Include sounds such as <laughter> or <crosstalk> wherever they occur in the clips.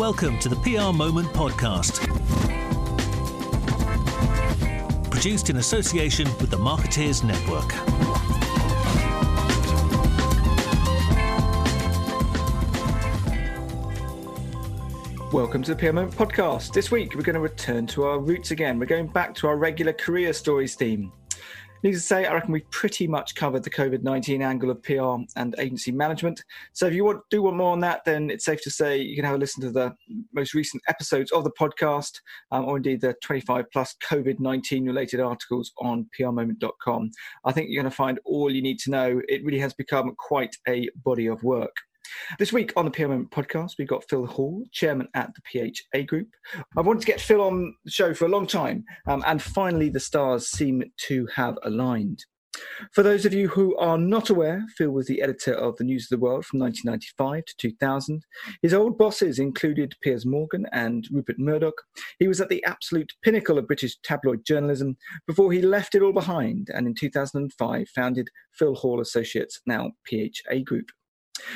Welcome to the PR Moment podcast. Produced in association with the Marketeers Network. Welcome to the PR Moment podcast. This week we're going to return to our roots again. We're going back to our regular career stories theme. Needless to say, I reckon we've pretty much covered the COVID 19 angle of PR and agency management. So if you want, do want more on that, then it's safe to say you can have a listen to the most recent episodes of the podcast um, or indeed the 25 plus COVID 19 related articles on prmoment.com. I think you're going to find all you need to know. It really has become quite a body of work. This week on the Moment podcast, we've got Phil Hall, chairman at the PHA Group. I've wanted to get Phil on the show for a long time, um, and finally the stars seem to have aligned. For those of you who are not aware, Phil was the editor of the News of the World from 1995 to 2000. His old bosses included Piers Morgan and Rupert Murdoch. He was at the absolute pinnacle of British tabloid journalism before he left it all behind and in 2005 founded Phil Hall Associates, now PHA Group.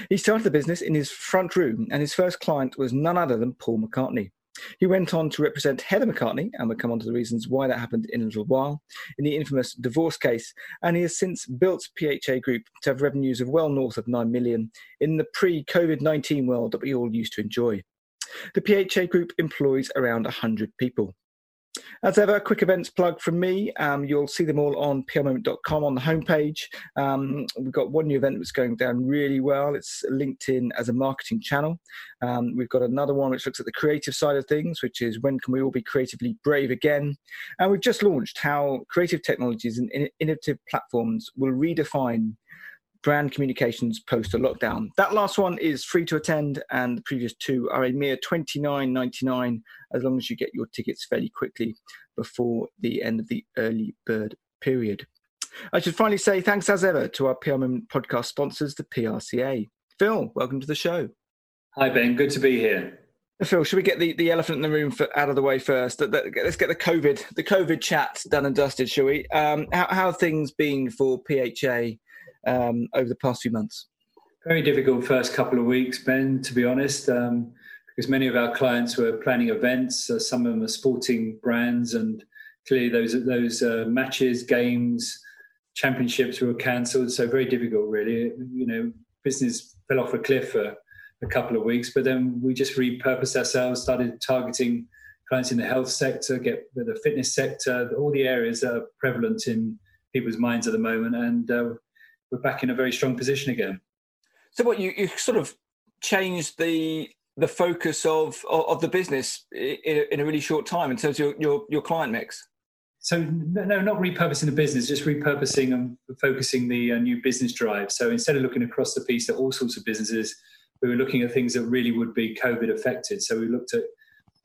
He started the business in his front room, and his first client was none other than Paul McCartney. He went on to represent Heather McCartney, and we'll come on to the reasons why that happened in a little while, in the infamous divorce case. And he has since built PHA Group to have revenues of well north of 9 million in the pre COVID 19 world that we all used to enjoy. The PHA Group employs around 100 people. As ever, quick events plug from me. Um, you'll see them all on prmoment.com on the homepage. Um, we've got one new event that's going down really well. It's LinkedIn as a marketing channel. Um, we've got another one which looks at the creative side of things, which is when can we all be creatively brave again? And we've just launched how creative technologies and innovative platforms will redefine brand communications post a lockdown. That last one is free to attend, and the previous two are a mere twenty nine ninety nine as long as you get your tickets fairly quickly before the end of the early bird period. I should finally say thanks as ever to our PR Moment podcast sponsors, the PRCA. Phil, welcome to the show. Hi, Ben. Good to be here. Phil, should we get the, the elephant in the room for, out of the way first? Let's get the COVID the COVID chat done and dusted, shall we? Um, how, how have things been for PHA um, over the past few months? Very difficult first couple of weeks, Ben, to be honest, um, because many of our clients were planning events. Uh, some of them are sporting brands, and clearly those those uh, matches, games, championships were cancelled. So very difficult, really. You know, business fell off a cliff for a couple of weeks, but then we just repurposed ourselves, started targeting clients in the health sector, get the fitness sector, all the areas that are prevalent in people's minds at the moment, and uh, we're back in a very strong position again. So, what you, you sort of changed the the focus of of, the business in, in, a really short time in terms of your your, your client mix. So no, not repurposing the business, just repurposing and focusing the uh, new business drive. So instead of looking across the piece at all sorts of businesses, we were looking at things that really would be COVID affected. So we looked at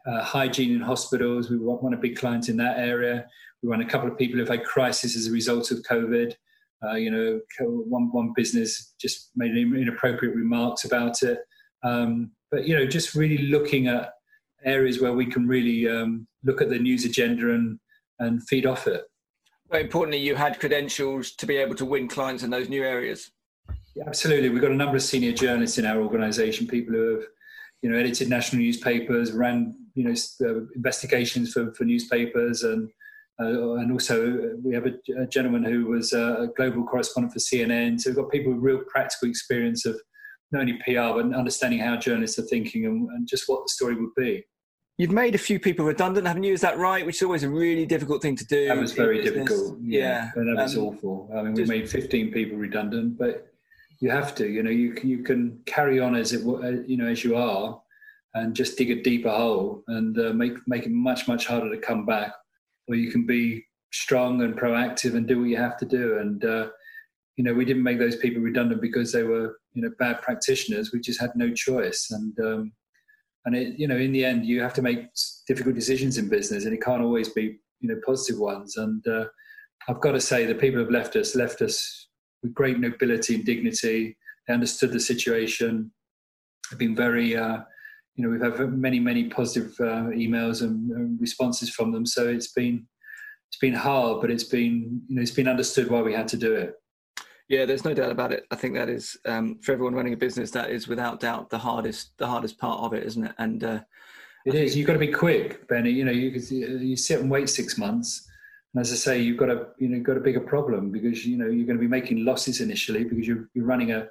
uh, hygiene in hospitals. We want, want a big client in that area. We want a couple of people who've had crisis as a result of COVID. Uh, you know, one one business just made inappropriate remarks about it. Um, but you know, just really looking at areas where we can really um, look at the news agenda and and feed off it. Very importantly, you had credentials to be able to win clients in those new areas. Yeah, absolutely, we've got a number of senior journalists in our organisation, people who have, you know, edited national newspapers, ran, you know, uh, investigations for, for newspapers, and uh, and also, we have a, a, gentleman who was a global correspondent for CNN. So we've got people with real practical experience of not only PR, but understanding how journalists are thinking and, and just what the story would be. You've made a few people redundant, haven't you? Is that right? Which is always a really difficult thing to do. That was very difficult. Yeah, yeah. that was um, awful. I mean, we made 15 people redundant, but you have to. You know, you can, you can carry on as it uh, you know as you are, and just dig a deeper hole and uh, make make it much much harder to come back or you can be strong and proactive and do what you have to do. And uh, you know, we didn't make those people redundant because they were you know bad practitioners. We just had no choice. And um, and it, you know, in the end, you have to make difficult decisions in business, and it can't always be you know positive ones. And uh, I've got to say, the people who've left us left us with great nobility and dignity. They understood the situation. They've been very uh, you know, we've had many, many positive uh, emails and, and, responses from them. So it's been it's been hard, but it's been you know it's been understood why we had to do it. Yeah, there's no doubt about it. I think that is um, for everyone running a business. That is without doubt the hardest, the hardest part of it, isn't it? And uh, it is. You've got to be quick, Benny. You know, you you sit and wait six months, and as I say, you've got a you know got a bigger problem because you know you're going to be making losses initially because you're you're running a,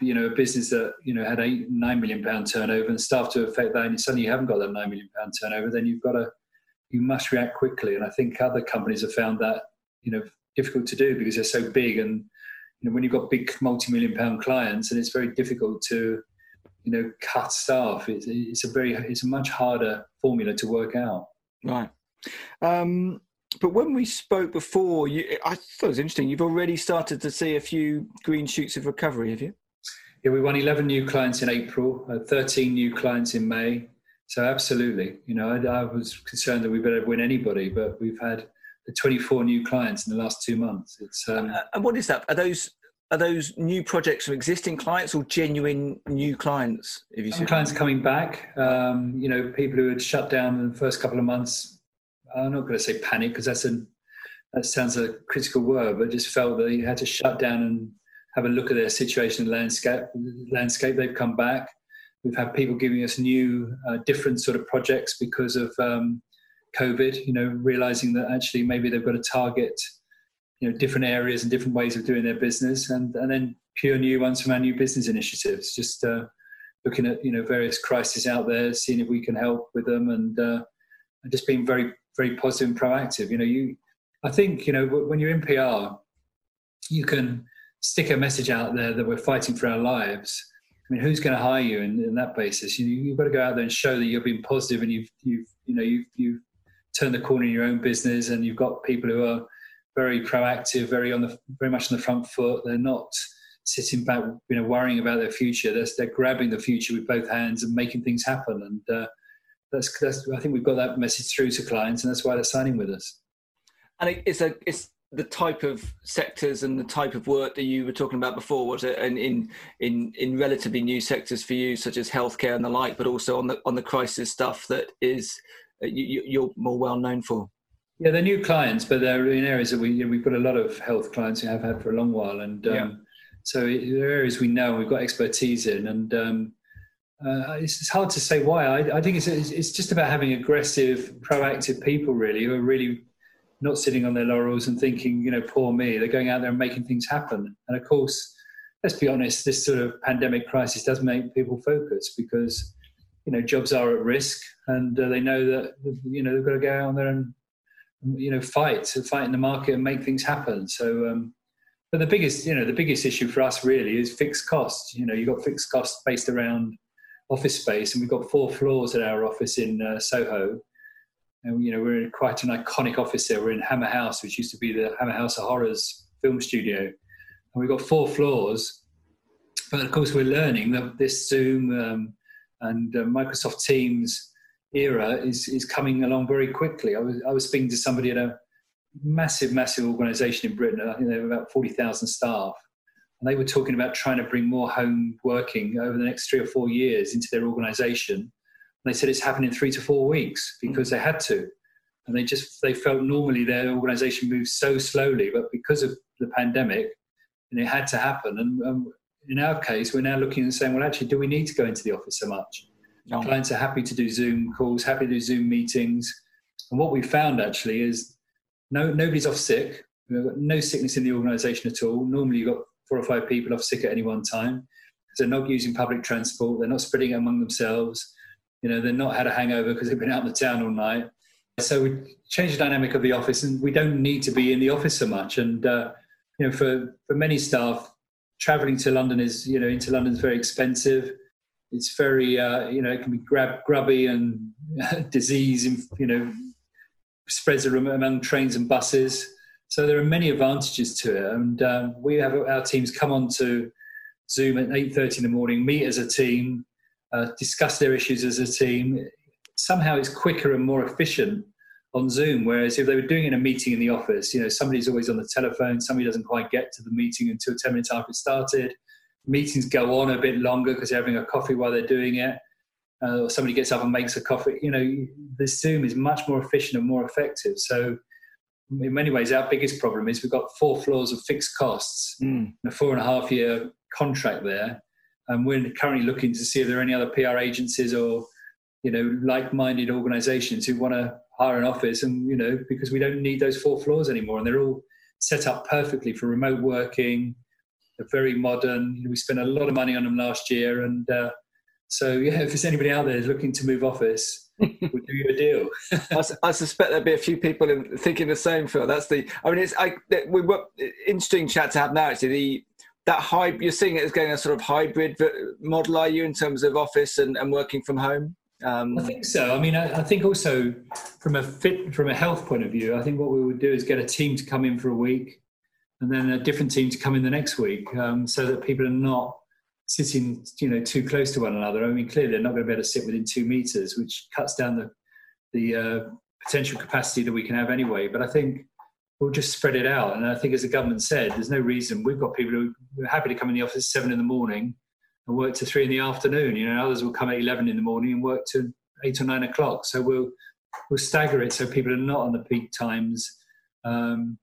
you know a business that you know had eight nine million pound turnover and staff to affect that, and suddenly you haven't got that nine million pound turnover. Then you've got to you must react quickly, and I think other companies have found that you know difficult to do because they're so big and you know, when you've got big multi-million pound clients and it's very difficult to, you know, cut staff. It's, it's a very, it's a much harder formula to work out. Right. Um, but when we spoke before, you, I thought it was interesting. You've already started to see a few green shoots of recovery, have you? Yeah, we won 11 new clients in April, uh, 13 new clients in May. So absolutely, you know, I, I was concerned that we better win anybody, but we've had 24 new clients in the last two months. It's um, uh, and what is that? Are those are those new projects from existing clients or genuine new clients? If you Some clients coming back, um, you know, people who had shut down in the first couple of months. I'm not going to say panic because that's a that sounds a critical word, but just felt that you had to shut down and have a look at their situation and landscape. Landscape. They've come back. We've had people giving us new, uh, different sort of projects because of um, COVID, you know, realizing that actually maybe they've got to target, you know, different areas and different ways of doing their business, and and then pure new ones from our new business initiatives. Just uh, looking at you know various crises out there, seeing if we can help with them, and uh, just being very very positive and proactive. You know, you, I think you know when you're in PR, you can stick a message out there that we're fighting for our lives. I mean, who's going to hire you in, in that basis? You, you've got to go out there and show that you're being positive and you've, you've you know, you've, you've turn the corner in your own business and you've got people who are very proactive, very on the very much on the front foot. They're not sitting back, you know, worrying about their future. They're, they're grabbing the future with both hands and making things happen. And uh, that's, that's I think we've got that message through to clients, and that's why they're signing with us. And it's a it's the type of sectors and the type of work that you were talking about before was it and in in in relatively new sectors for you such as healthcare and the like but also on the on the crisis stuff that is you, are more well known for? Yeah, they're new clients, but they're in areas that we you know, we've got a lot of health clients who have had for a long while, and um, yeah. so they're areas we know we've got expertise in, and um, uh, it's, it's, hard to say why. I, I think it's, it's just about having aggressive, proactive people really who are really not sitting on their laurels and thinking, you know, poor me. They're going out there and making things happen, and of course. Let's be honest. This sort of pandemic crisis does make people focus because you know jobs are at risk, and uh, they know that you know they've got to go out there and you know fight fight in the market and make things happen. So, um, but the biggest you know the biggest issue for us really is fixed costs. You know, you've got fixed costs based around office space, and we've got four floors at our office in uh, Soho. And you know, we're in quite an iconic office there. We're in Hammer House, which used to be the Hammer House of Horrors film studio, and we've got four floors. But of course, we're learning that this Zoom um, and uh, Microsoft Teams era is is coming along very quickly. I was I was speaking to somebody at a massive, massive organisation in Britain. I think they have about forty thousand staff, and they were talking about trying to bring more home working over the next three or four years into their organisation. And they said it's happening in three to four weeks because they had to, and they just they felt normally their organisation moves so slowly, but because of the pandemic, and it had to happen. And um, in our case, we're now looking and saying, well, actually, do we need to go into the office so much? No. Clients are happy to do Zoom calls, happy to do Zoom meetings. And what we found actually is no nobody's off sick. We've got no sickness in the organisation at all. Normally, you've got four or five people off sick at any one time. They're not using public transport. They're not spreading it among themselves. You know, they're not had a hangover because they've been out in the town all night. So we changed the dynamic of the office, and we don't need to be in the office so much. And uh, you know, for for many staff, traveling to London is, you know, into London is very expensive. It's very, uh, you know, it can be grab, grubby and <laughs> disease, you know, spreads among trains and buses. So there are many advantages to it. And um, we have our teams come on to Zoom at 8.30 in the morning, meet as a team, uh, discuss their issues as a team. Somehow it's quicker and more efficient on Zoom. Whereas if they were doing it in a meeting in the office, you know, somebody's always on the telephone, somebody doesn't quite get to the meeting until 10 minutes after it started. Meetings go on a bit longer because they're having a coffee while they're doing it. Uh, or somebody gets up and makes a coffee. You know, the Zoom is much more efficient and more effective. So in many ways, our biggest problem is we've got four floors of fixed costs mm. and a four and a half year contract there. And we're currently looking to see if there are any other PR agencies or, you know, like-minded organisations who want to hire an office. And you know, because we don't need those four floors anymore, and they're all set up perfectly for remote working. They're very modern. We spent a lot of money on them last year, and uh, so yeah, if there's anybody out there looking to move office, <laughs> we'll do you a deal. I, I, suspect there'll be a few people in, thinking the same, Phil. That's the. I mean, it's I. We were interesting chat to have now. Actually, the that hybrid. You're seeing it as getting a sort of hybrid model, are you, in terms of office and, and working from home? Um, I think so. I mean, I, I, think also from a fit, from a health point of view, I think what we would do is get a team to come in for a week, and then a different team to come in the next week, um, so that people are not sitting, you know, too close to one another. I mean, clearly they're not going to be able to sit within two meters, which cuts down the the uh, potential capacity that we can have anyway. But I think we'll just spread it out. And I think, as the government said, there's no reason. We've got people who are happy to come in the office at seven in the morning and work to three in the afternoon. You know, others will come at eleven in the morning and work to eight or nine o'clock. So we'll we'll stagger it so people are not on the peak times. Um,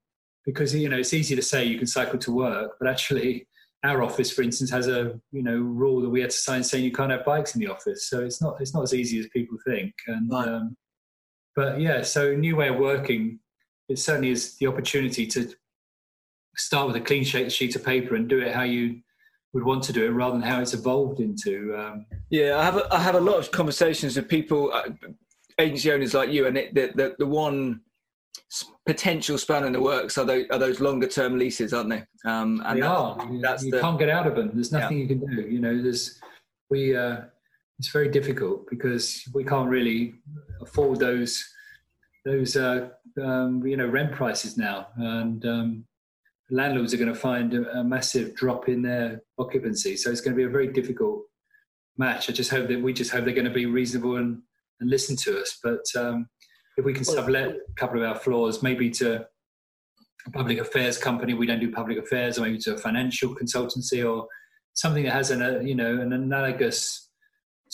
because you know it's easy to say you can cycle to work, but actually our office, for instance, has a you know rule that we had to sign saying you can't have bikes in the office. So it's not it's not as easy as people think. And right. um, but yeah, so new way of working. It certainly is the opportunity to start with a clean sheet of paper and do it how you would want to do it rather than how it's evolved into. Um, yeah, I have a, I have a lot of conversations with people, uh, agency owners like you, and it, the, the, the one potential span in the works are those, are those longer term leases, aren't they? Um, and they are. That's you the, can't get out of them. There's nothing yeah. you can do. You know, there's we. Uh, it's very difficult because we can't really afford those those uh, um, you know rent prices now, and um, landlords are going to find a, a, massive drop in their occupancy. So it's going to be a very difficult match. I just hope that we just hope they're going to be reasonable and, and listen to us. But um, if we can sublet a couple of our floors, maybe to a public affairs company, we don't do public affairs, or maybe to a financial consultancy or something that has an a, you know an analogous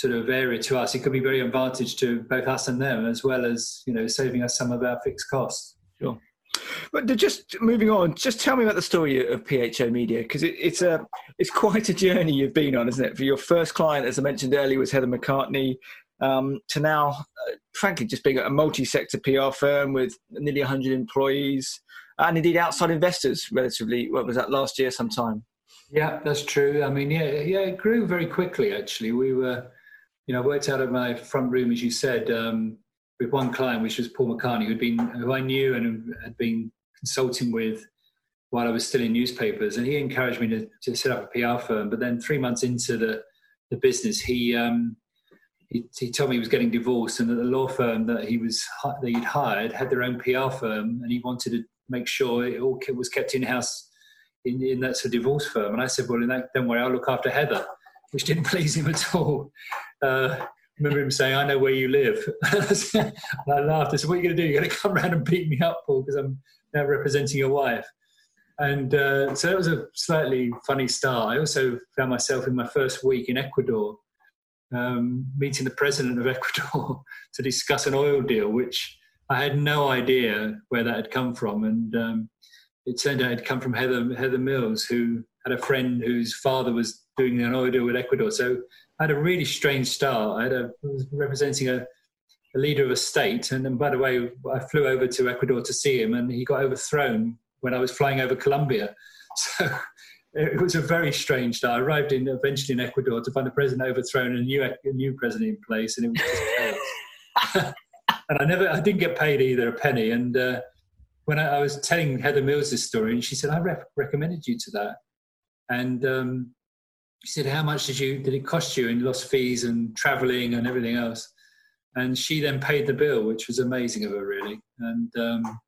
sort of area to us, it could be very advantage to both us and them, as well as you know saving us some of our fixed costs. Sure. But just moving on, just tell me about the story of PHA Media because it, it's a it's quite a journey you've been on, isn't it? For your first client, as I mentioned earlier, was Heather McCartney, um, to now, uh, frankly, just being a multi-sector PR firm with nearly 100 employees and indeed outside investors. Relatively, what was that last year? Sometime. Yeah, that's true. I mean, yeah, yeah, it grew very quickly. Actually, we were, you know, worked out of my front room, as you said. Um, with one client, which was Paul McCartney, who'd been who I knew and had been consulting with while I was still in newspapers, and he encouraged me to, to set up a PR firm. But then three months into the the business, he um, he, he told me he was getting divorced, and that the law firm that he was that he'd hired had their own PR firm, and he wanted to make sure it all was kept in house in, in that sort of divorce firm. And I said, well, in that, don't worry, I'll look after Heather, which didn't <laughs> please him at all. Uh, remember him saying, I know where you live. <laughs> and I laughed. I said, What are you going to do? You're going to come around and beat me up, Paul, because I'm now representing your wife. And uh, so that was a slightly funny start. I also found myself in my first week in Ecuador um, meeting the president of <laughs> Ecuador to discuss an oil deal, which I had no idea where that had come from. And um, it turned out it had come from Heather, Heather Mills, who had a friend whose father was doing an deal with Ecuador. So I had a really strange start. I, had was representing a, a leader of a state. And then, by the way, I flew over to Ecuador to see him, and he got overthrown when I was flying over Colombia. <laughs> So it was a very strange start. I arrived in eventually in Ecuador to find the president overthrown and a new, a new president in place, and it was just chaos. <laughs> and I never, I didn't get paid either a penny. And uh, when I, I, was telling Heather Mills this story, and she said, "I re- recommended you to that," and um, she said, "How much did you did it cost you in lost fees and travelling and everything else?" And she then paid the bill, which was amazing of her, really. And um,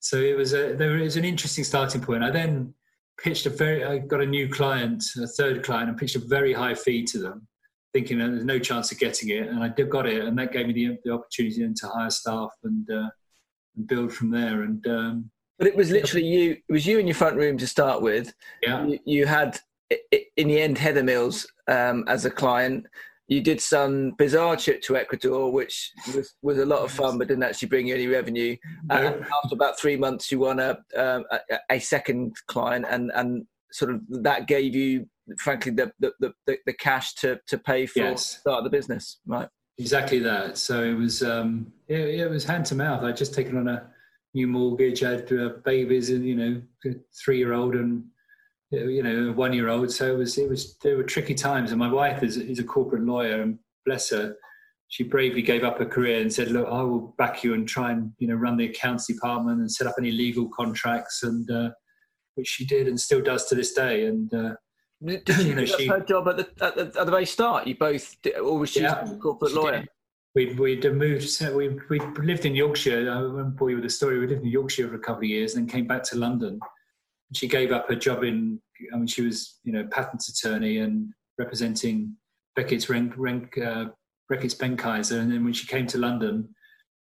so it was a there was an interesting starting point. I then pitched a very I got a new client, a third client, and pitched a very high fee to them, thinking that there's no chance of getting it, and I did got it, and that gave me the, the opportunity then to hire staff and, uh, and build from there. And um, but it was literally you. It was you in your front room to start with. Yeah. You, you had in the end Heather Mills um, as a client. you did some bizarre trip to Ecuador, which was, was a lot of fun, but didn't actually bring you any revenue. Uh, after about three months, you won a, um, a, a second client, and and sort of that gave you, frankly, the the, the, the cash to to pay for yes. start the business, right? Exactly that. So it was um, yeah, it was hand to mouth. I'd just taken on a new mortgage. I had uh, babies, and you know, three year old and you know, one year old. So it was, it was, there were tricky times. And my wife is, is a corporate lawyer and bless her, she bravely gave up her career and said, look, I will back you and try and, you know, run the accounts department and set up any legal contracts. And, uh, which she did and still does to this day. And, uh, <clears throat> <clears throat> you know, she, her job at the, at the, at the very start. You both, did, or was she yeah, a corporate lawyer? We'd, we'd moved, we we lived in Yorkshire. I won't bore you with the story. We lived in Yorkshire for a couple of years and then came back to London she gave up her job in. I mean, she was you know patent attorney and representing Reckitt's Renk uh, Reckitt's Benckiser, and then when she came to London,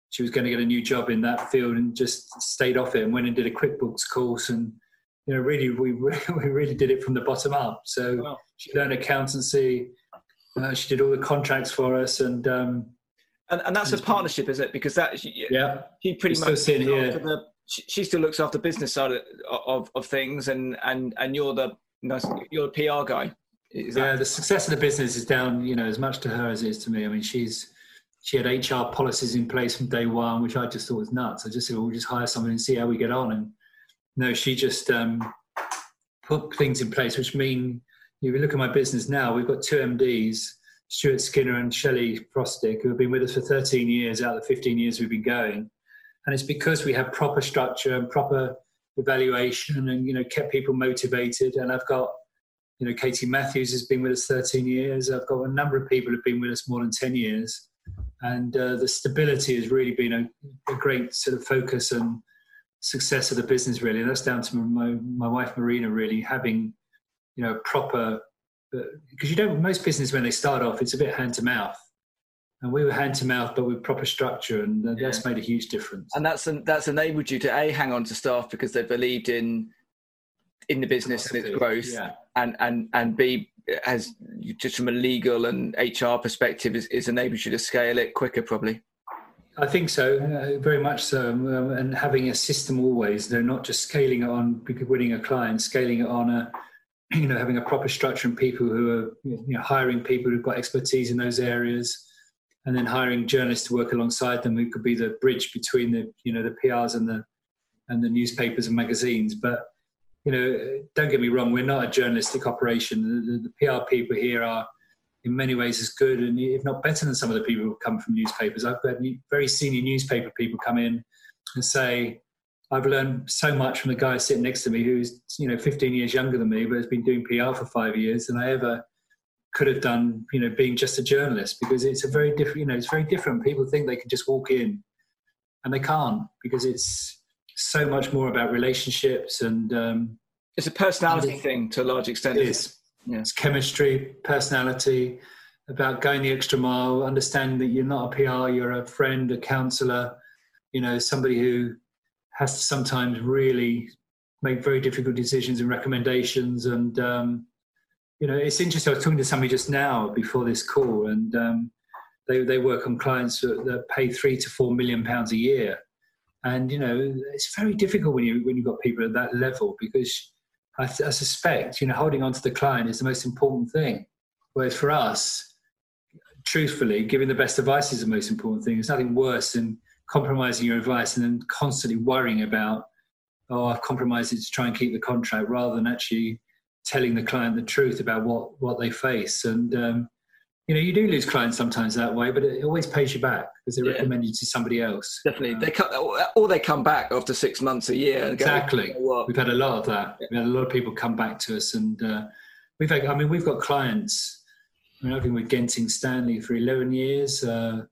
she was going to get a new job in that field and just stayed off it and went and did a QuickBooks course and you know really we <laughs> we really did it from the bottom up. So wow. she learned accountancy. Uh, she did all the contracts for us and. Um, and, and that's a partnership, is it? Because that yeah, she pretty much still sitting here. The, she, still looks after business side of, of, of, things, and and and you're the you're the PR guy. yeah, the success of the business is down, you know, as much to her as it is to me. I mean, she's she had HR policies in place from day one, which I just thought was nuts. I just said, well, we'll just hire someone and see how we get on. And no, she just um, put things in place, which mean if you look at my business now, we've got two MDs, Stuart Skinner and Shelley Frostick, who have been with us for 13 years out of the 15 years we've been going and it's because we have proper structure and proper evaluation and you know kept people motivated. And i've got you know katie matthews has been with us 13 years. I've got a number of people who've been with us more than 10 years. And uh, the stability has really been a, a, great sort of focus and success of the business really. And that's down to my, my wife marina really having you know proper because uh, you don't most business when they start off it's a bit hand to mouth and we were hand to mouth, but with proper structure, and that's yeah. made a huge difference. And that's that's enabled you to a hang on to staff because they believed in in the business and its growth, yeah. and and and b has just from a legal and HR perspective is, is enabled you to scale it quicker, probably. I think so, uh, very much so, um, and having a system always. They're not just scaling it on winning a client, scaling it on a you know having a proper structure and people who are you know, hiring people who've got expertise in those areas and then hiring journalists to work alongside them who could be the bridge between the you know the PRs and the and the newspapers and magazines. But you know, don't get me wrong, we're not a journalistic operation. The, the, the PR people here are in many ways as good and if not better than some of the people who come from newspapers. I've had very senior newspaper people come in and say, I've learned so much from the guy sitting next to me who's you know 15 years younger than me but has been doing PR for five years than I ever could have done, you know, being just a journalist because it's a very different, you know, it's very different. People think they can just walk in and they can't because it's so much more about relationships and. Um, it's a personality and thing to a large extent. It is. Yeah. It's chemistry, personality, about going the extra mile, understanding that you're not a PR, you're a friend, a counselor, you know, somebody who has to sometimes really make very difficult decisions and recommendations and um, you know, it's interesting. I was talking to somebody just now before this call, and um, they they work on clients that, pay three to four million pounds a year, and you know, it's very difficult when you when you've got people at that level because I, I suspect you know holding on to the client is the most important thing. Whereas for us, truthfully, giving the best advice is the most important thing. There's nothing worse than compromising your advice and then constantly worrying about, oh, I've compromised it to try and keep the contract, rather than actually telling the client the truth about what what they face and um, you know you do lose clients sometimes that way but it always pays you back because they yeah. recommend you to somebody else definitely um, they come or they come back after six months a year exactly go, we've had a lot of that we've had a lot of people come back to us and uh, we've had, i mean we've got clients I mean, I've been with Genting Stanley for 11 years. Uh,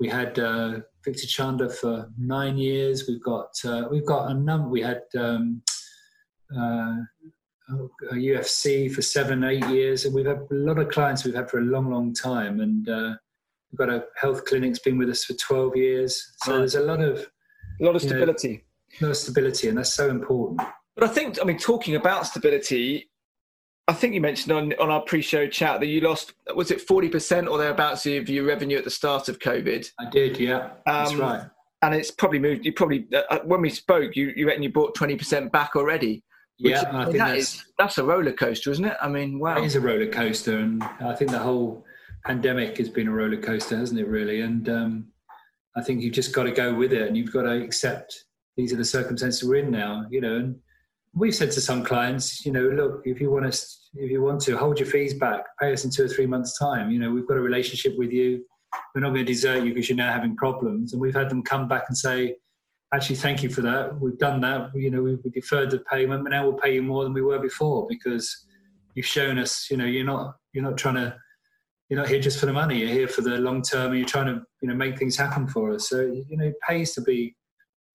we had uh, Victor Chandler for nine years. We've got uh, we've got a number. We had um, uh, UFC for seven, eight years, and we've had a lot of clients we've had for a long, long time. And uh, we've got a health clinic's been with us for twelve years, so right. there's a lot of a lot of stability, know, a lot of stability, and that's so important. But I think, I mean, talking about stability, I think you mentioned on, on our pre-show chat that you lost was it forty percent or thereabouts of your revenue at the start of COVID. I did, yeah, that's um, right. And it's probably moved. You probably uh, uh when we spoke, you you reckon you bought twenty percent back already. Yeah, I, I think that that's, is, that's a roller coaster, isn't it? I mean, wow, it is a roller coaster, and I think the whole pandemic has been a roller coaster, hasn't it? Really, and um, I think you've just got to go with it, and you've got to accept these are the circumstances we're in now. You know, and we've said to some clients, you know, look, if you want us, if you want to hold your fees back, pay us in two or three months' time. You know, we've got a relationship with you. We're not going to desert you because you're now having problems. And we've had them come back and say, actually, thank you for that. We've done that. You know, we, we deferred the payment, but now we'll pay you more than we were before because you've shown us, you know, you're not you're not trying to you're not here just for the money. You're here for the long term, and you're trying to you know make things happen for us. So you know, it pays to be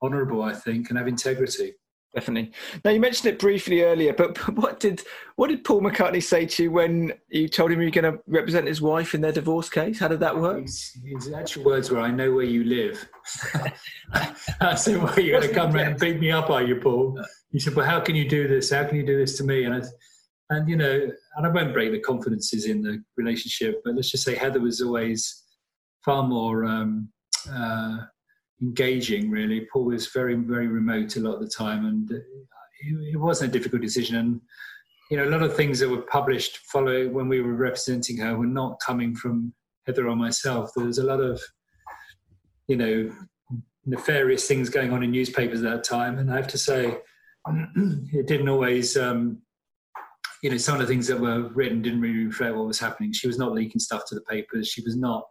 honourable, I think, and have integrity. Definitely. Now you mentioned it briefly earlier, but what did what did Paul McCartney say to you when you told him you were going to represent his wife in their divorce case? How did that work? His, his actual words were, "I know where you live." <laughs> I said, "Well, you're going to come around and beat me up, are you, Paul?" He said, "Well, how can you do this? How can you do this to me?" And I, and you know, and I won't break the confidences in the relationship, but let's just say Heather was always far more. Um, uh, engaging really. Paul was very very remote a lot of the time and it, wasn't a difficult decision. And you know a lot of things that were published following when we were representing her were not coming from heather or myself. There was a lot of you know nefarious things going on in newspapers at that time. And i have to say <clears throat> it didn't always um, you know some of the things that were written didn't really reflect what was happening. She was not leaking stuff to the papers. She was not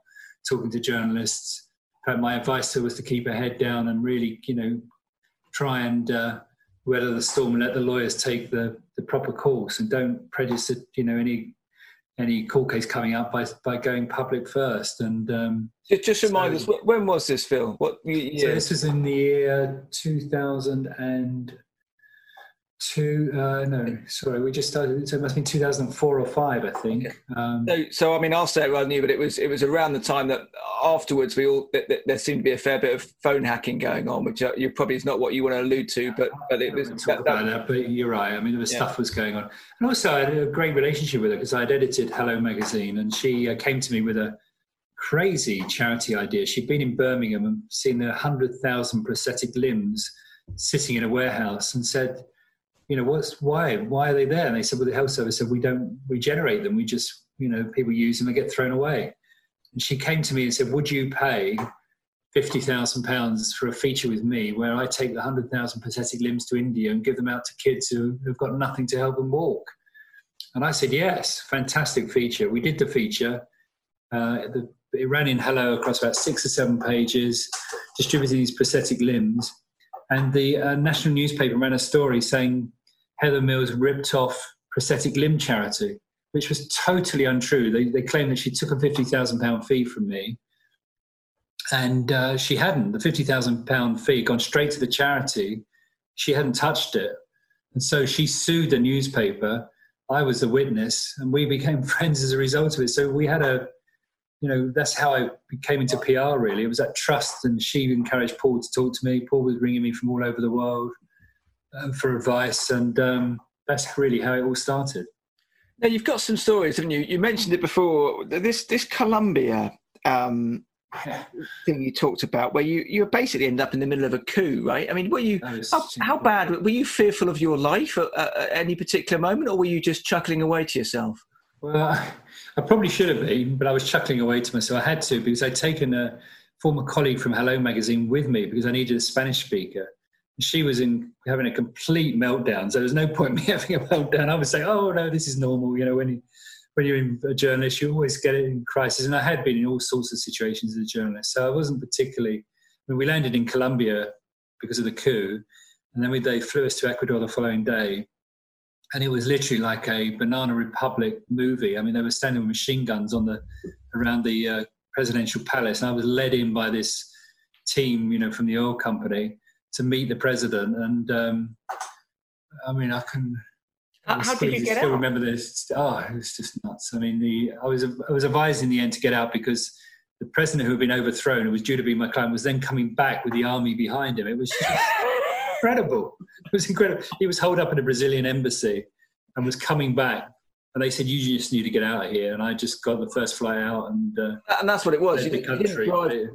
talking to journalists my advice to her was to keep her head down and really, you know, try and uh, weather the storm and let the lawyers take the, the proper course and don't prejudice, you know, any any court case coming up by by going public first. And um, just, just remind so, us, when was this, Phil? What year? So this was in the year 2000 and two uh, no sorry we just started so it must have been 2004 or 5 i think okay. um, so, so, i mean i'll say it rather new, but it was it was around the time that afterwards we all th- th- there seemed to be a fair bit of phone hacking going on which uh, you probably is not what you want to allude to but but it was talk that, about that, but you're right i mean there was yeah. stuff was going on and also i had a great relationship with her because i had edited hello magazine and she uh, came to me with a crazy charity idea she'd been in birmingham and seen a 100000 prosthetic limbs sitting in a warehouse and said you know, what's why? Why are they there? And they said, well, the health service said we don't regenerate them. We just, you know, people use them and get thrown away. And she came to me and said, would you pay fifty thousand pounds for a feature with me where I take the hundred thousand prosthetic limbs to India and give them out to kids who have got nothing to help them walk? And I said, yes, fantastic feature. We did the feature. Uh, the, it ran in Hello across about six or seven pages, distributing these prosthetic limbs and the uh, national newspaper ran a story saying Heather Mills ripped off prosthetic limb charity, which was totally untrue. They, they claimed that she took a £50,000 fee from me, and uh, she hadn't. The £50,000 fee gone straight to the charity. She hadn't touched it. And so she sued the newspaper. I was the witness, and we became <laughs> friends as a result of it. So we had a you know, that's how I came into PR really. It was that trust, and she encouraged Paul to talk to me. Paul was ringing me from all over the world for advice, and um, that's really how it all started. Now you've got some stories, haven't you? You mentioned it before. This this Colombia um, <laughs> thing you talked about, where you you basically end up in the middle of a coup, right? I mean, were you how, how, bad were you fearful of your life at, at, any particular moment, or were you just chuckling away to yourself? Well, <laughs> I probably should have been, but I was chuckling away to myself. I had to because I'd taken a former colleague from Hello Magazine with me because I needed a Spanish speaker. She was in having a complete meltdown, so there's no point <laughs> me having a meltdown. I would say, "Oh no, this is normal." You know, when you when you're a journalist, you always get it in crisis, and I had been in all sorts of situations as a journalist, so I wasn't particularly. When we landed in Colombia because of the coup, and then we, they flew us to Ecuador the following day and it was literally like a Banana Republic movie. I mean, they were standing with machine guns on the around the uh, presidential palace, and I was led in by this team, you know, from the oil company to meet the president. And um, I mean, I can. How, how did you get still out? remember this. Oh, it was just nuts. I mean, the I was I was advised in the end to get out because the president who had been overthrown, who was due to be my client, was then coming back with the army behind him. It was. Just, <laughs> incredible. It was incredible. He was holed up in a Brazilian embassy and was coming back and they said you just need to get out of here, and I just got the first flight out, and uh, and that's what it was. You, the country. You didn't, drive,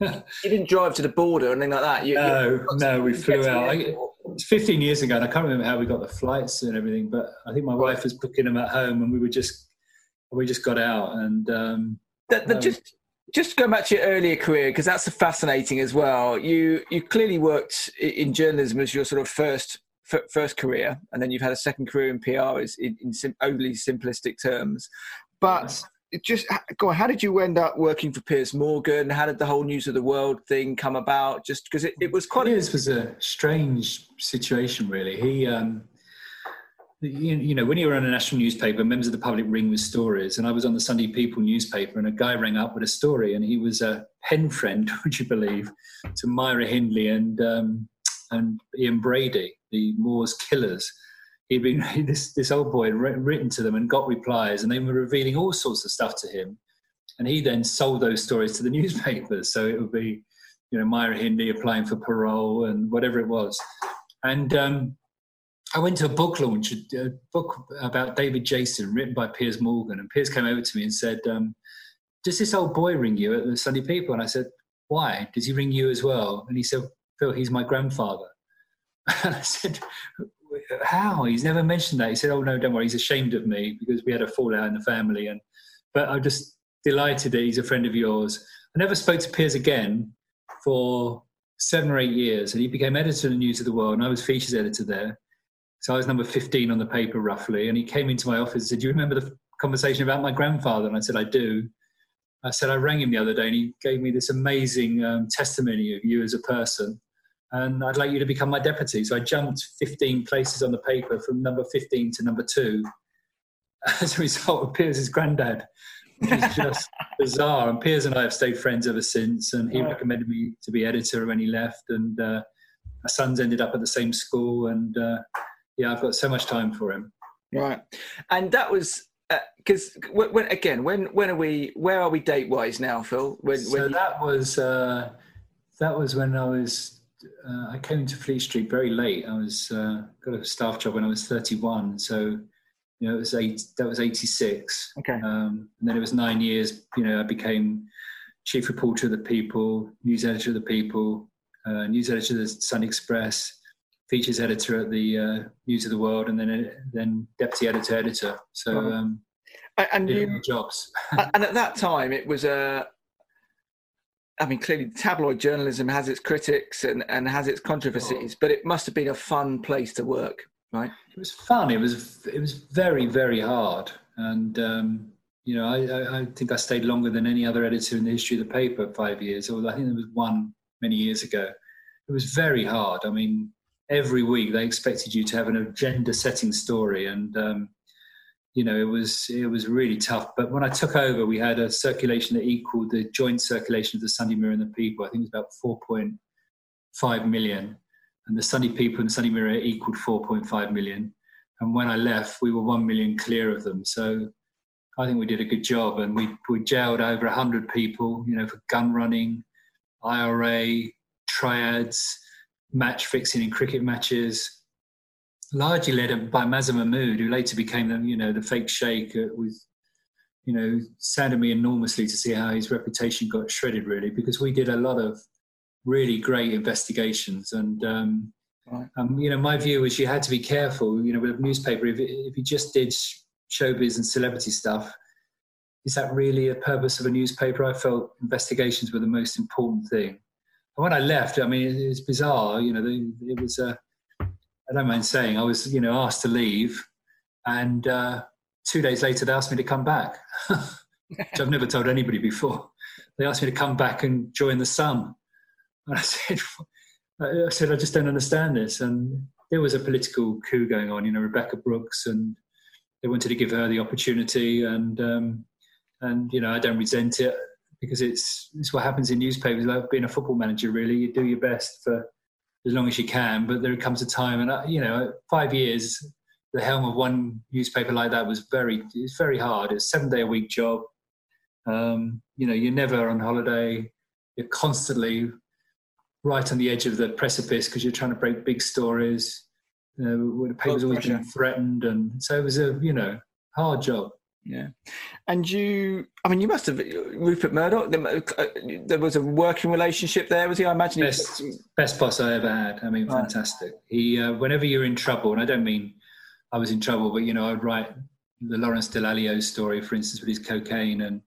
you didn't drive to the border or anything like that. You, no, no, we flew out. I, it's 15 years ago, and I can't remember how we got the flights and everything, but I think my wife was booking them at home, and we were just we just got out and. Um, the, the, um, just just going back to your earlier career because that's fascinating as well. You you clearly worked in journalism as your sort of first first career, and then you've had a second career in PR is in, in sim, overly simplistic terms. But just go on, how did you end up working for Piers Morgan? How did the whole News of the World thing come about? Just because it, it was quite. Piers was a strange situation, really. He. Um, you, you know, when you were on a national newspaper, members of the public ring with stories, and I was on the Sunday People newspaper, and a guy rang up with a story, and he was a pen friend, <laughs> would you believe, to Myra Hindley and um, and Ian Brady, the Moors killers. He'd been <laughs> this this old boy had written to them and got replies, and they were revealing all sorts of stuff to him, and he then sold those stories to the <laughs> newspapers. So it would be, you know, Myra Hindley applying for parole and whatever it was, and. Um, I went to a book launch, a book about David Jason, written by Piers Morgan, and Piers came over to me and said, um, "Does this old boy ring you at the Sunday People?" And I said, "Why? Does he ring you as well?" And he said, "Phil, he's my grandfather." <laughs> And I said, "How? He's never mentioned that." He said, "Oh no, don't worry. He's ashamed of me because we had a fallout in the family." And but I'm just delighted that he's a friend of yours. I never spoke to Piers again for seven or eight years, and he became editor of the News of the World, and I was features editor there so I was number 15 on the paper roughly. And he came into my office and said, Do you remember the conversation about my grandfather? And I said, I do. I said, I rang him the other day and he gave me this amazing um, testimony of you as a person. And I'd like you to become my deputy. So I jumped 15 places on the paper from number 15 to number two <laughs> as a result of Piers' granddad, which is just <laughs> bizarre. And Piers and I have stayed friends ever since. And he recommended me to be editor when he left. And uh, my sons ended up at the same school. And uh, yeah, I've got so much time for him. Right, and that was because uh, when, again, when when are we? Where are we date wise now, Phil? When, so when that was uh, that was when I was uh, I came to Fleet Street very late. I was uh, got a staff job when I was 31, so you know it was eight. That was 86. Okay, um, and then it was nine years. You know, I became chief reporter of the People, news editor of the People, uh, news editor of the Sun Express features editor at the uh, News of the World, and then then deputy editor editor. So um, and you jobs. <laughs> and at that time, it was a. I mean, clearly, tabloid journalism has its critics and, and has its controversies, but it must have been a fun place to work, right? It was fun. It was it was very very hard, and um, you know, I, I think I stayed longer than any other editor in the history of the paper, five years. Or I think there was one many years ago. It was very hard. I mean, every week they expected you to have an agenda setting story and um, you know it was it was really tough. But when i took over we had a circulation that equaled the joint circulation of the sunday mirror and the people. I think it was about 4.5 million. And the sunday people and the sunday mirror equaled 4.5 million. And when i left we were 1 million clear of them. So i think we did a good job. And we we jailed over 100 people you know for gun running ira triads match fixing in cricket matches, largely led by Mazhar Mahmood, who later became the you know the fake sheikh uh, with you know saddened me enormously to see how his reputation got shredded really because we did a lot of really great investigations and um, right. um, you know my view was you had to be careful you know with a newspaper if, if you just did showbiz and celebrity stuff is that really a purpose of a newspaper i felt investigations were the most important thing And when I left, I mean, it's bizarre. You know, it was. Uh, I don't mind saying, I was, you know, asked to leave, and uh, two days later they asked me to come back, <laughs> which I've never told anybody before. They asked me to come back and join the Sun, and I <laughs> said, I said, I just don't understand this. And there was a political coup going on. You know, Rebekah Brooks, and they wanted to give her the opportunity, and um, and you know, I don't resent it because it's it's what happens in newspapers. Like being a football manager, really, you do your best for as long as you can, but there comes a time, and uh, you know, five years, the helm of one newspaper like that was very it's very hard. It's a seven day a week job. Um, you know, you're never on holiday. You're constantly right on the edge of the precipice because you're trying to break big stories. You know, the paper's always been threatened, and so it was a you know hard job. Yeah, and you, I mean, you must have Rupert Murdoch. Uh, there was a working relationship there, was he? I imagine best, best boss I ever had. I mean, right. fantastic. He, uh, whenever you're in trouble, and I don't mean I was in trouble, but you know, I'd write the Lawrence Dallaglio story, for instance, with his cocaine, and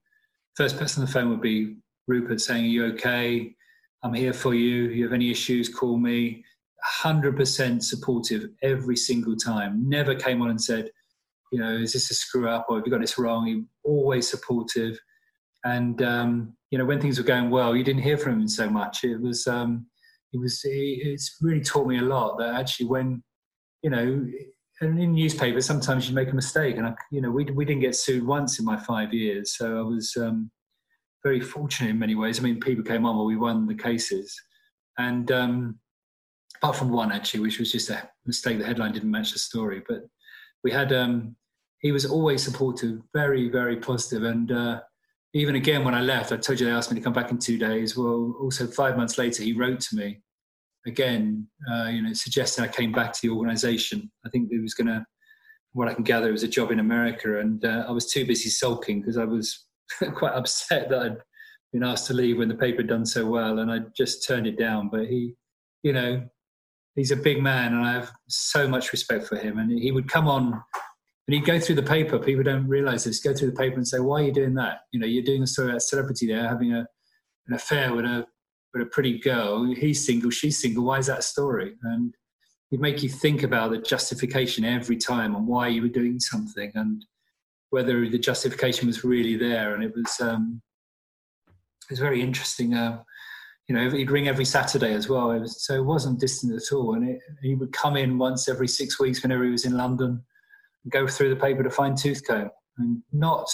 first person on the phone would be Rupert saying, "Are you okay? I'm here for you. If you have any issues, call me." Hundred percent supportive every single time. Never came on and said you know, is this a screw up or have you got this wrong? He always supportive. And, um, you know, when things were going well, you didn't hear from him so much. It was, um, it was, it's really taught me a lot that actually when, you know, and in newspapers, sometimes you make a mistake. And, I, you know, we, we didn't get sued once in my five years. So I was um, very fortunate in many ways. I mean, people came on, but we won the cases. And um, apart from one, actually, which was just a mistake, the headline didn't match the story. But we had um, he was always supportive, very, very positive. And uh, even again, when I left, I told you they asked me to come back in two days. Well, also five months later, he wrote to me again, uh, you know, suggesting I came back to the organization. I think it was going to, what I can gather, it was a job in America. And uh, I was too busy sulking because I was <laughs> quite upset that I'd been asked to leave when the paper had done so well. And I just turned it down. But he, you know, he's a big man and I have so much respect for him. And he would come on and he'd go through the paper. People don't realize this. Go through the paper and say, "Why are you doing that? You know, you're doing a story about a celebrity there having a, an affair with a with a pretty girl. He's single, she's single. Why is that a story?" And he'd make you think about the justification every time and why you were doing something and whether the justification was really there. And it was um, it was very interesting. Uh, you know, he'd ring every Saturday as well. It was, so it wasn't distant at all. And it, he would come in once every six weeks whenever he was in London go through the paper to find tooth comb. And not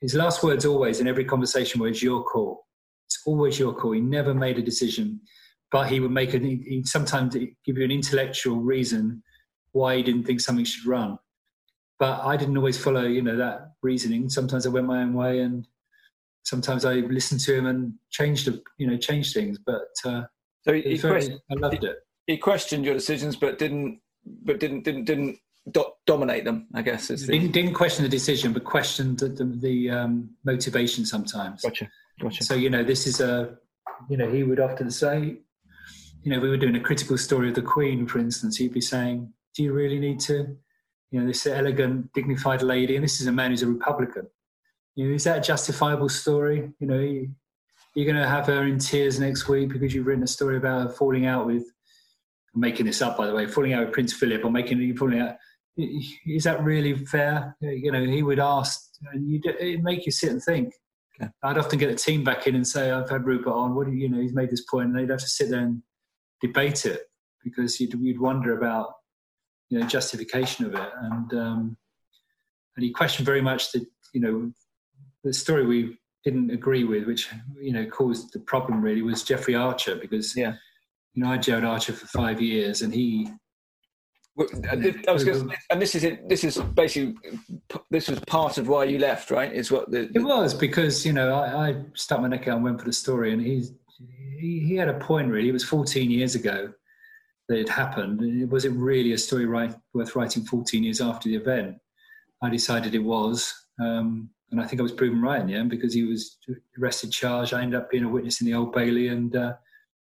his last words always in every conversation were, "It's your call." It's always your call. He never made a decision, but he would make a. He sometimes give you an intellectual reason why he didn't think something should run. But I didn't always follow, you know, that reasoning. Sometimes I went my own way, and sometimes I listened to him and changed, you know, changed things. But uh, so he, very, I loved it. He questioned your decisions, but didn't, but didn't, didn't, didn't do- dominate them. I guess is the... didn't, didn't question the decision, but questioned the, the, the um, motivation sometimes. Gotcha, gotcha. So you know, this is a, you know, he would often say, you know, we were doing a critical story of the Queen, for instance. He'd be saying, "Do you really need to?" You know, this elegant, dignified lady, and this is a man who's a Republican. You know, is that a justifiable story? You know, you, you're going to have her in tears next week because you've written a story about her falling out with I'm making this up by the way, falling out with Prince Philip or making you falling out is that really fair? You know, he would ask, and you it make you sit and think. Okay. I'd often get a team back in and say, "I've had Rupert on. What do you, you know? He's made this point," and they'd have to sit there and debate it because you'd, you'd wonder about you know justification of it, and um, and he questioned very much the you know the story we didn't agree with, which you know caused the problem really was Jeffrey Archer because yeah. you know I jailed Archer for five years, and he gonna, and this is it. This is basically this was part of why you left, right? Is what the, the it was because you know I, I, stuck my neck out and went for the story, and he's he, he had a point really. It was 14 years ago that it happened. Was it really a story right, worth writing 14 years after the event? I decided it was, um, and I think I was proven right in the end because he was arrested, charged. I ended up being a witness in the Old Bailey, and uh,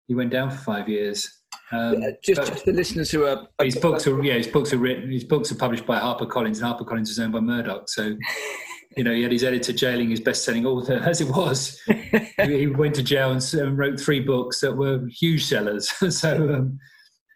he went down for five years. Um, yeah, just, just the listeners who are his books are yeah his books are written his books are published by HarperCollins and HarperCollins is owned by Murdoch. So <laughs> you know he had his editor jailing his best-selling author <laughs> as it was. <laughs> He went to jail and, wrote three books that were huge sellers. So um,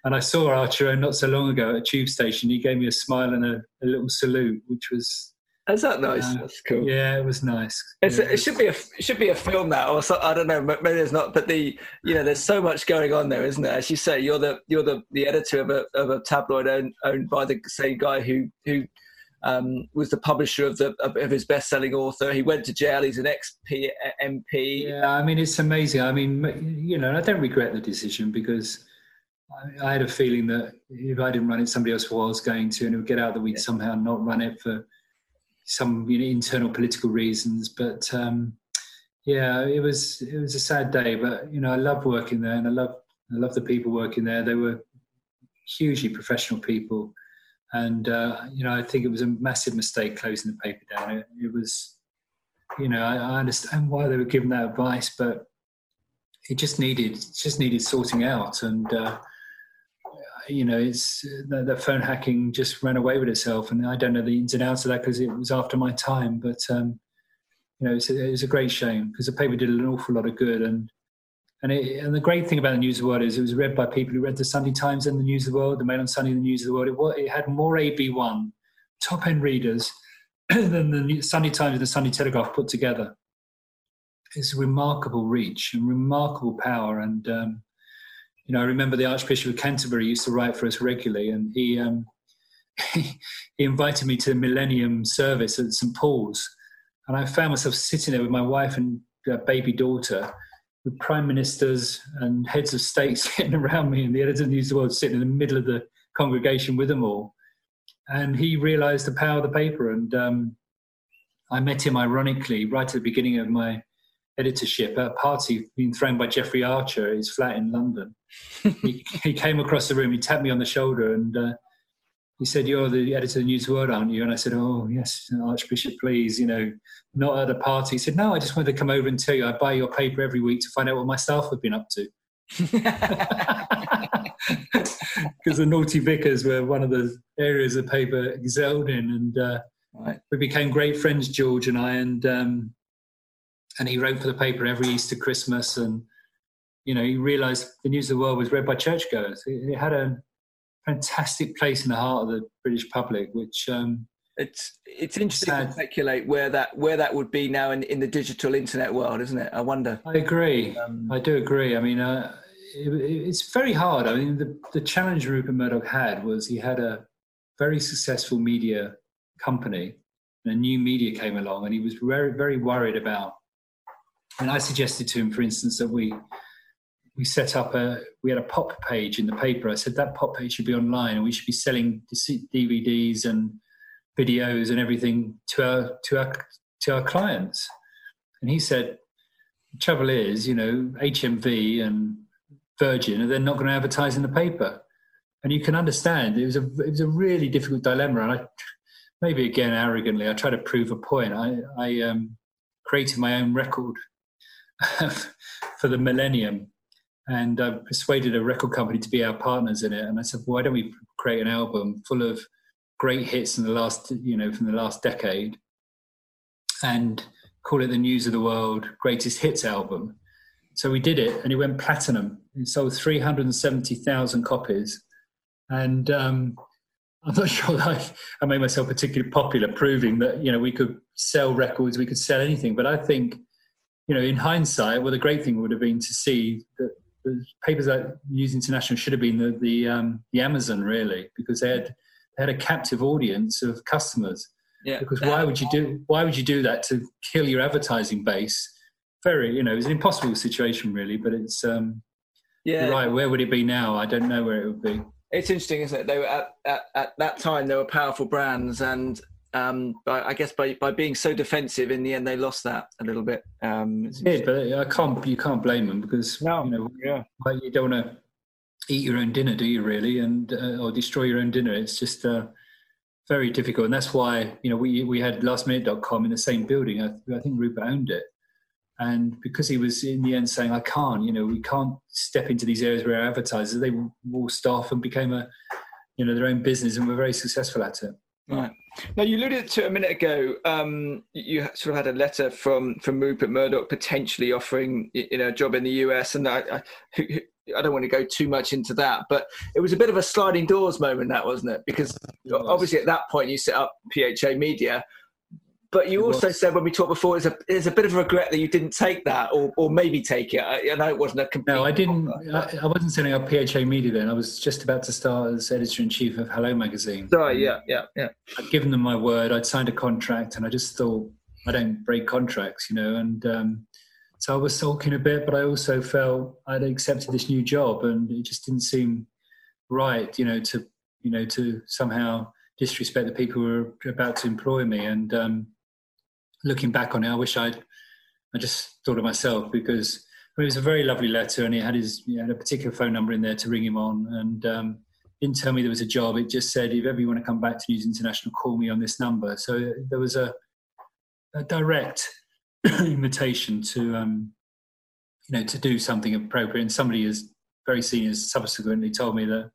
and I saw Archer not so long ago at a tube station. He gave me a smile and a, a little salute which was is that nice? Uh, That's cool. Yeah, it was nice. Yeah, it, it should be a it should be a film now, or so, I don't know. Maybe there's not, but the you know, there's so much going on there, isn't there? As you say, you're the you're the, the editor of a of a tabloid owned, owned by the same guy who who um, was the publisher of the of, of his best selling author. He went to jail. He's an ex MP. Yeah, I mean, it's amazing. I mean, you know, I don't regret the decision because. I, I had a feeling that if I didn't run it, somebody else was going to, and it would get out that we'd yeah. somehow not run it for some you know, internal political reasons. But um, yeah, it was it was a sad day. But you know, I love working there, and I love I love the people working there. They were hugely professional people, And uh, you know, I think it was a massive mistake closing the paper down. It, it was, you know, I, I, understand why they were given that advice, but it just needed just needed sorting out. And uh, you know, it's the, the, phone hacking just ran away with itself. And I don't know the ins and outs of that because it was after my time. But um, you know, it's a, it was a great shame because the paper did an awful lot of good. And and, it, and the great thing about the News of the World is it was read by people who read the Sunday Times and the News of the World, the Mail on Sunday, and the News of the World. It, it had more AB1 top end readers <clears throat> than the Sunday Times and the Sunday Telegraph put together. It's a remarkable reach and remarkable power. And um, you know, I remember the Archbishop of Canterbury used to write for us regularly, and he um, <laughs> he, invited me to the Millennium service at St Paul's, and I found myself sitting there with my wife and uh, baby daughter with prime ministers and heads of state <laughs> sitting around me, and the editor of the News of the World sitting in the middle of the congregation with them all. And he realized the power of the paper. And um, I met him ironically right at the beginning of my editorship at a party being thrown by Jeffrey Archer his flat in London. he, <laughs> he, came across the room, he tapped me on the shoulder, and uh, he said, "You're the editor of the News World, aren't you?" And I said, "Oh yes, Archbishop, please, you know, not at a party." He said, "No, I just wanted to come over and tell you I buy your paper every week to find out what my staff have been up to." <laughs> <laughs> Because the naughty vicars were one of the areas the paper excelled in, and uh, right. we became great friends, George and I, and um, and he wrote for the paper every Easter, Christmas, and you know he realised the News of the World was read by churchgoers. It, it had a fantastic place in the heart of the British public, which um, it's it's interesting sad. to speculate where that where that would be now in, in the digital internet world, isn't it? I wonder. I agree. Um, I do agree. I mean, uh, it, it's very hard. I mean, the the challenge Rupert Murdoch had was he had a very successful media company, and a new media came along, and he was very very worried about. And I suggested to him, for instance, that we we set up a we had a pop page in the paper. I said that pop page should be online, and we should be selling DVDs and videos and everything to our to our to our clients. And he said, the trouble is, you know, HMV and Virgin, they're not going to advertise in the paper. And you can understand it was a it was a really difficult dilemma. And I maybe again arrogantly, I try to prove a point. I I um, created my own record <laughs> for the millennium and I persuaded a record company to be our partners in it. And I said, why don't we create an album full of great hits in the last, you know, from the last decade, and call it the News of the World Greatest Hits album. So we did it, and it went platinum. It sold 370,000 copies, and um, <laughs> I'm not sure I, I made myself particularly popular, proving that you know we could sell records, we could sell anything. But I think, you know, in hindsight, well, the great thing would have been to see that the papers that News International should have been the the, um, the Amazon really because they had they had a captive audience of customers. Yeah. Because why would you do why would you do that to kill your advertising base? Very, you know, it's an impossible situation really, but it's um yeah. right. Where would it be now? I don't know where it would be. It's interesting, isn't it? They were at, at, at that time they were powerful brands and um, but I guess by, by being so defensive, in the end, they lost that a little bit. Um, yeah, but I can't. You can't blame them because no, you know, yeah, you don't want to eat your own dinner, do you? Really, and uh, or destroy your own dinner. It's just uh, very difficult, and that's why you know we we had lastminute.com in the same building. I, I think Rupert owned it, and because he was in the end saying, "I can't," you know, we can't step into these areas where our advertisers they wore staff and became a you know their own business, and were very successful at it. Right. Now you alluded to a minute ago. Um, you sort of had a letter from from Rupert Murdoch potentially offering you know a job in the US, and I, I, I don't want to go too much into that, but it was a bit of a sliding doors moment, that wasn't it? Because obviously at that point you set up PHA Media, but you also said when we talked before, there's a, there's a bit of regret that you didn't take that, or, or maybe take it. I, I know it wasn't a complete. No, I didn't. I, I, wasn't setting up PHA Media then. I was just about to start as editor in chief of Hello Magazine. Right. Yeah. Yeah. Yeah. I'd given them my word. I'd signed a contract, and I just thought I don't break contracts, you know. And um, so I was sulking a bit, but I also felt I'd accepted this new job, and it just didn't seem right, you know, to you know to somehow disrespect the people who were about to employ me, and um, looking back on it, I wish I'd I just thought of myself because I mean, it was a very lovely letter, and he had his he had a particular phone number in there to ring him on, and um, didn't tell me there was a job. It just said, if ever you want to come back to News International, call me on this number. So there was a, a direct <clears throat> invitation to, um, you know, to do something appropriate. And somebody is very senior subsequently told me that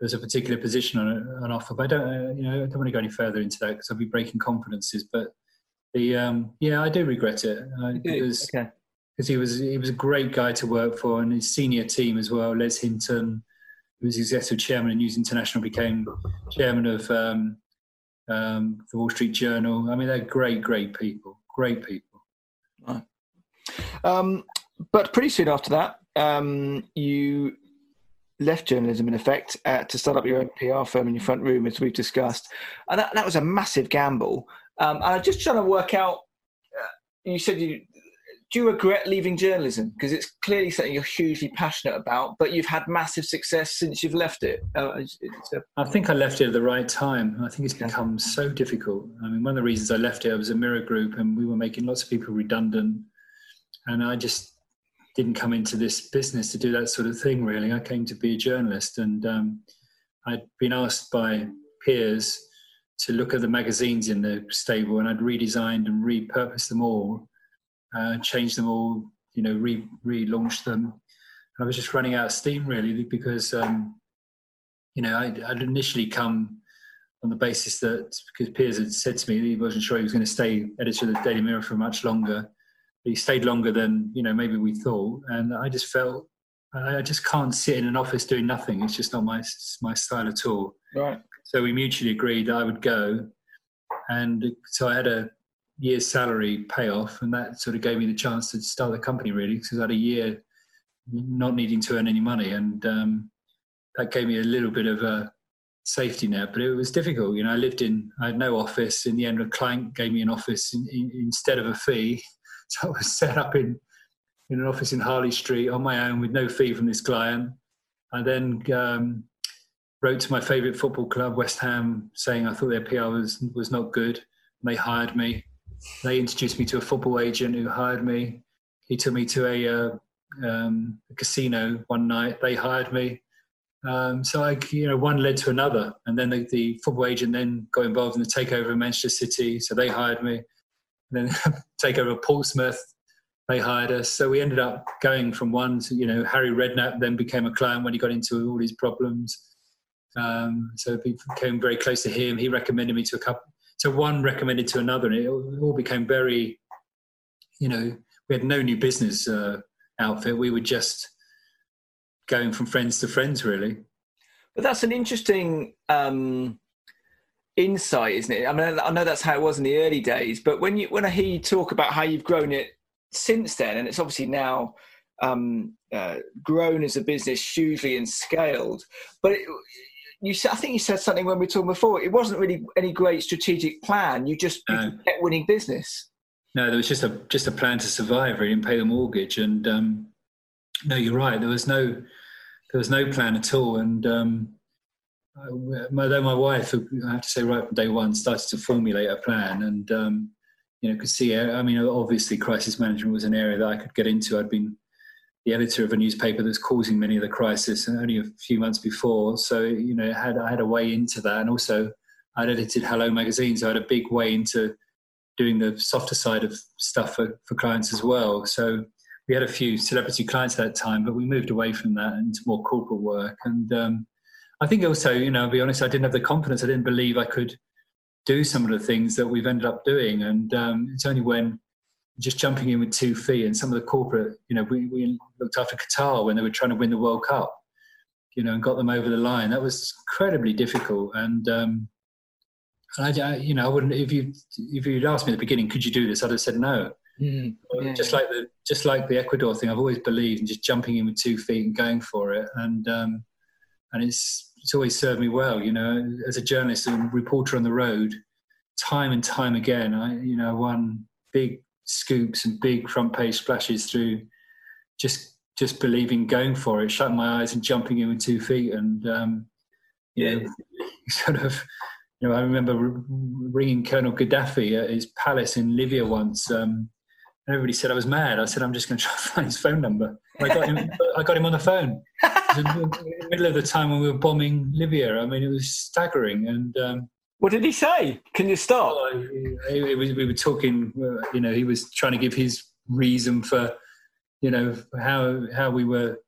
there was a particular position on an offer. But I don't, uh, you know, I don't want to go any further into that because I'll be breaking confidences. But the, um, yeah, I do regret it uh, because. Okay he was he was a great guy to work for, and his senior team as well. Les Hinton, who was executive chairman of News International, became chairman of um, um, the Wall Street Journal. I mean, they're great, great people, great people. Right. Um, but pretty soon after that, um, you left journalism in effect uh, to start up your own PR firm in your front room, as we've discussed, and that, that was a massive gamble. Um, and I'm just trying to work out. Uh, you said you do you regret leaving journalism? Because it's clearly something you're hugely passionate about, but you've had massive success since you've left it. Uh, a... I think I left it at the right time. I think it's become so difficult. I mean, one of the reasons I left it, I was a Mirror Group and we were making lots of people redundant. And I just didn't come into this business to do that sort of thing, really. I came to be a journalist and um, I'd been asked by Piers to look at the magazines in the stable and I'd redesigned and repurposed them all uh, changed them all, you know, re relaunched them. And I was just running out of steam really because, um, you know, I'd, I'd, initially come on the basis that because Piers had said to me he wasn't sure he was going to stay editor of the Daily Mirror for much longer. But he stayed longer than you know maybe we thought, and I just felt I just can't sit in an office doing nothing. It's just not my my style at all. Right. So we mutually agreed I would go, and so I had a year's salary payoff, and that sort of gave me the chance to start the company really because I had a year not needing to earn any money, and um, that gave me a little bit of a safety net. But it was difficult, you know. I lived in, I had no office. In the end, a client gave me an office in, in, instead of a fee, <laughs> so I was set up in in an office in Harley Street on my own with no fee from this client. I then um, wrote to my favourite football club, West Ham, saying I thought their PR was was not good. They hired me. They introduced me to a football agent who hired me. He took me to a, uh, um, a casino one night. They hired me. Um, so I, you know, one led to another, and then the, the, football agent then got involved in the takeover of Manchester City. So they hired me. And then <laughs> takeover of Portsmouth, they hired us. So we ended up going from one to, you know, Harry Redknapp then became a client when he got into all these problems. Um, so it became very close to him. He recommended me to a couple, so one recommended to another, and it all became very, you know, we had no new business uh, outfit. We were just going from friends to friends, really. But that's an interesting um, insight, isn't it? I mean, I know that's how it was in the early days, but when you when I hear you talk about how you've grown it since then, and it's obviously now um, uh, grown as a business hugely and scaled, but it, you said, I think you said something when we were talking before. It wasn't really any great strategic plan. You just no. kept winning business. No, there was just a just a plan to survive, really, and pay the mortgage. And um, no, you're right. There was no there was no plan at all. And um, although my wife, I have to say, right from day one, started to formulate a plan, and um, you know, could see. I mean, obviously, crisis management was an area that I could get into. I'd been the editor of a newspaper that's causing many of the crisis and only a few months before. So, you know, had, I had a way into that. And also, I'd edited Hello magazine, so I had a big way into doing the softer side of stuff for, for clients as well. So, we had a few celebrity clients at that time, but we moved away from that into more corporate work. And um, I think also, you know, I'll be honest, I didn't have the confidence, I didn't believe I could do some of the things that we've ended up doing. And um, it's only when just jumping in with two feet. And some of the corporate, you know, we, we looked after Qatar when they were trying to win the World Cup, you know, and got them over the line. That was incredibly difficult. And, um, and I, you know, I wouldn't if you if you'd asked me at the beginning, could you do this? I'd have said no. Mm, yeah. Just like the just like the Ecuador thing, I've always believed in just jumping in with two feet and going for it. And um, and it's it's always served me well. You know, as a journalist and reporter on the road, time and time again, I you know won big scoops and big front page splashes through just just believing going for it, shutting my eyes and jumping in with two feet, and um, yeah, <laughs> sort of. You know, I remember ringing Colonel Gaddafi at his palace in Libya once, um, and everybody said I was mad. I said I'm just going <laughs> to try to find his phone number. I got him. I got him on the phone. in the middle of the time when we were bombing Libya. I mean, it was staggering. And um, what did he say? Can you stop? It, was, we were talking. Uh, you know, he was trying to give his reason for, you know, how how we were,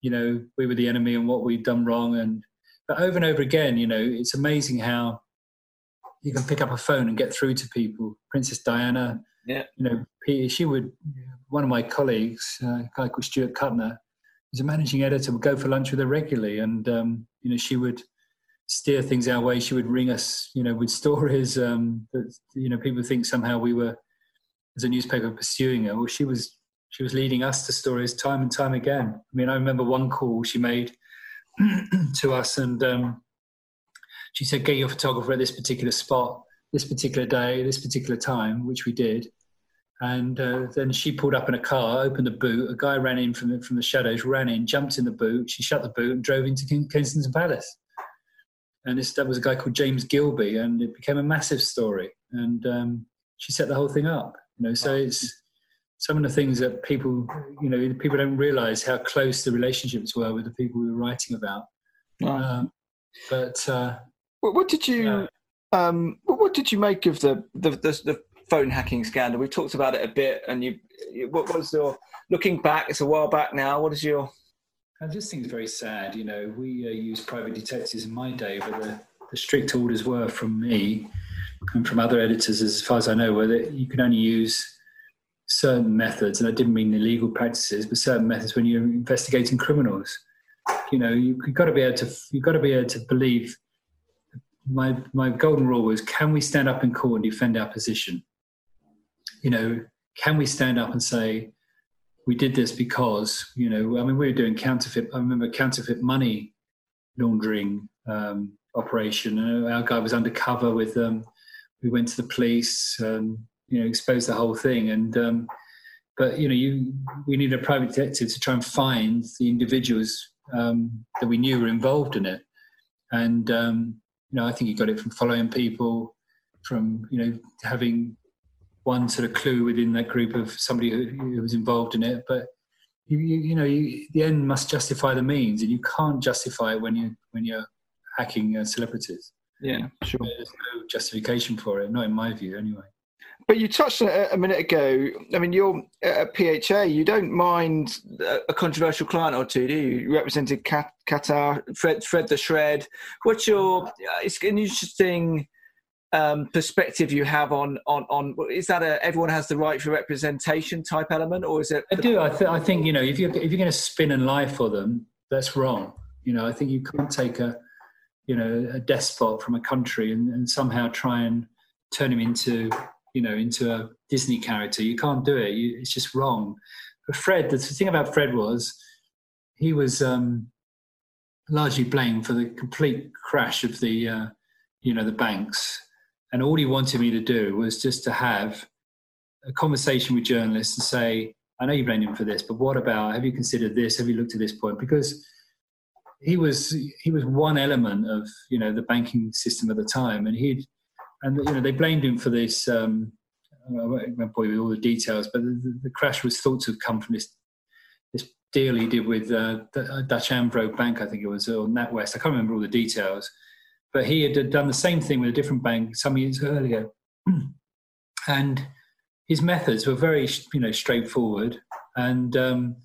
you know, we were the enemy and what we'd done wrong. And but over and over again, you know, it's amazing how you can pick up a phone and get through to people. Princess Diana, yeah, you know, she would. One of my colleagues, a guy called Stuart Kuttner, who's a managing editor, would go for lunch with her regularly, and um, you know, she would steer things our way. She would ring us, you know, with stories um, that you know people think somehow we were, as a newspaper, pursuing her. Well, she was she was leading us to stories time and time again. I mean, I remember one call she made <clears throat> to us, and um, she said, "Get your photographer at this particular spot, this particular day, this particular time," which we did. And uh, then she pulled up in a car, opened the boot. A guy ran in from the, from the shadows, ran in, jumped in the boot. She shut the boot and drove into Kensington Palace and this that was a guy called James Gilbey, and it became a massive story. And um, she set the whole thing up. You know, so it's some of the things that people, you know, people don't realise how close the relationships were with the people we were writing about. Um, but uh, what, what, did you, um, what, did you make of the, the the, the phone hacking scandal? We talked about it a bit, and you, what was your looking back? It's a while back now. What is your I just think very sad. You know, we uh, used private detectives in my day, but the, the, strict orders were from me and from other editors, as far as I know, were that you could only use certain methods, and I didn't mean illegal practices, but certain methods when you're investigating criminals. You know, you, have got to be able to you've got to be able to believe. My my golden rule was: can we stand up in court and defend our position? You know, can we stand up and say we did this because you know I mean we were doing counterfeit. I remember counterfeit money laundering um, operation. And our guy was undercover with them. We went to the police, and you know, exposed the whole thing. And um, but you know, you we needed a private detective to try and find the individuals um, that we knew were involved in it. And um, you know, I think he got it from following people, from you know having one sort of clue within that group of somebody who, who was involved in it. But you, you, you know, you, the end must justify the means, and you can't justify it when you when you're hacking uh, celebrities. Yeah, sure. There's no justification for it, not in my view, anyway. But you touched on it a minute ago. I mean, you're at PHA. You don't mind a controversial client or two, do you? You represented Qatar, Fred, Fred the Shred. What's your? It's an interesting um, perspective you have on on on is that a everyone has the right for representation type element or is it? I do. I, th- I think you know if you're if you're going to spin and lie for them that's wrong. You know i think you can't take a you know a despot from a country and, and somehow try and turn him into you know into a disney character. You can't do it. You, it's just wrong. But fred the thing about fred was he was um largely blamed for the complete crash of the uh, you know the banks and all he wanted me to do was just to have a conversation with journalists and say, I know you blame him for this, but what about, have you considered this? Have you looked at this point? Because he was, he was one element of, you know, the banking system at the time. And he'd, and, you know, they blamed him for this, um, I won't bore you with all the details, but the, the, crash was thought to have come from this, this deal he did with uh, Dutch AMRO Bank, I think it was, or NatWest. I can't remember all the details but he had done the same thing with a different bank some years earlier, <clears throat> and his methods were very, you know, straightforward. And um,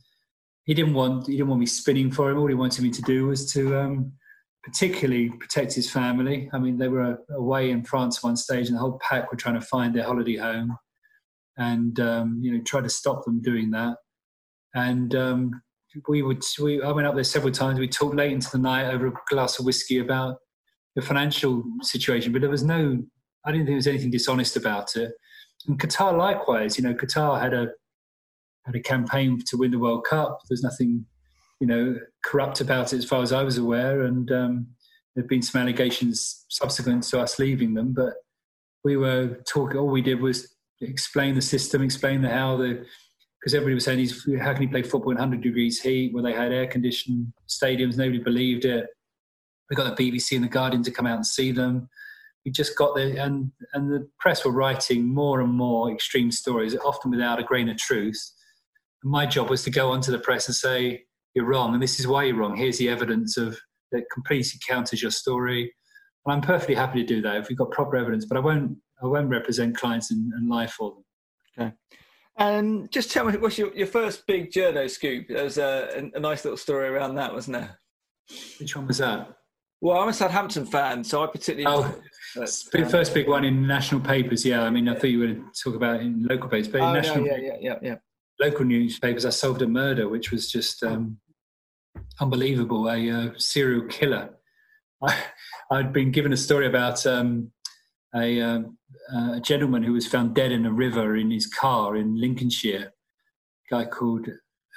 he didn't want he didn't want me spinning for him. All he wanted me to do was to um, particularly protect his family. I mean, they were away in France one stage, and the whole pack were trying to find their holiday home, and um, you know, try to stop them doing that. And um, we would, we, I went up there several times. We talked late into the night over a glass of whiskey about the financial situation, but there was no, I didn't think there was anything dishonest about it. And Qatar likewise, you know, Qatar had a had a campaign to win the World Cup. There's nothing, you know, corrupt about it as far as I was aware, and um, there've been some allegations subsequent to us leaving them, but we were talking. All we did was explain the system, explain the how the because everybody was saying, how can he play football in 100 degrees heat where they had air conditioned stadiums? Nobody believed it we got the BBC and the Guardian to come out and see them. We just got the and and the press were writing more and more extreme stories, often without a grain of truth. And my job was to go onto the press and say, you're wrong, and this is why you're wrong. Here's the evidence of that completely counters your story. And I'm perfectly happy to do that if we've got proper evidence, but I won't I won't represent clients and, and lie for them. Okay. And just tell me, what's your, your first big journo scoop? There was a, a, nice little story around that, wasn't there? Which one was that? Well, I'm a Southampton fan, so I particularly. Oh, but, first big one in national papers. Yeah, I mean, I thought you were to talk about in local papers, but in oh, national, yeah, yeah, yeah, yeah, local newspapers, I solved a murder, which was just um, unbelievable. A uh, serial killer. I, I'd been given a story about um, a, uh, a, gentleman who was found dead in a river in his car in Lincolnshire. A guy called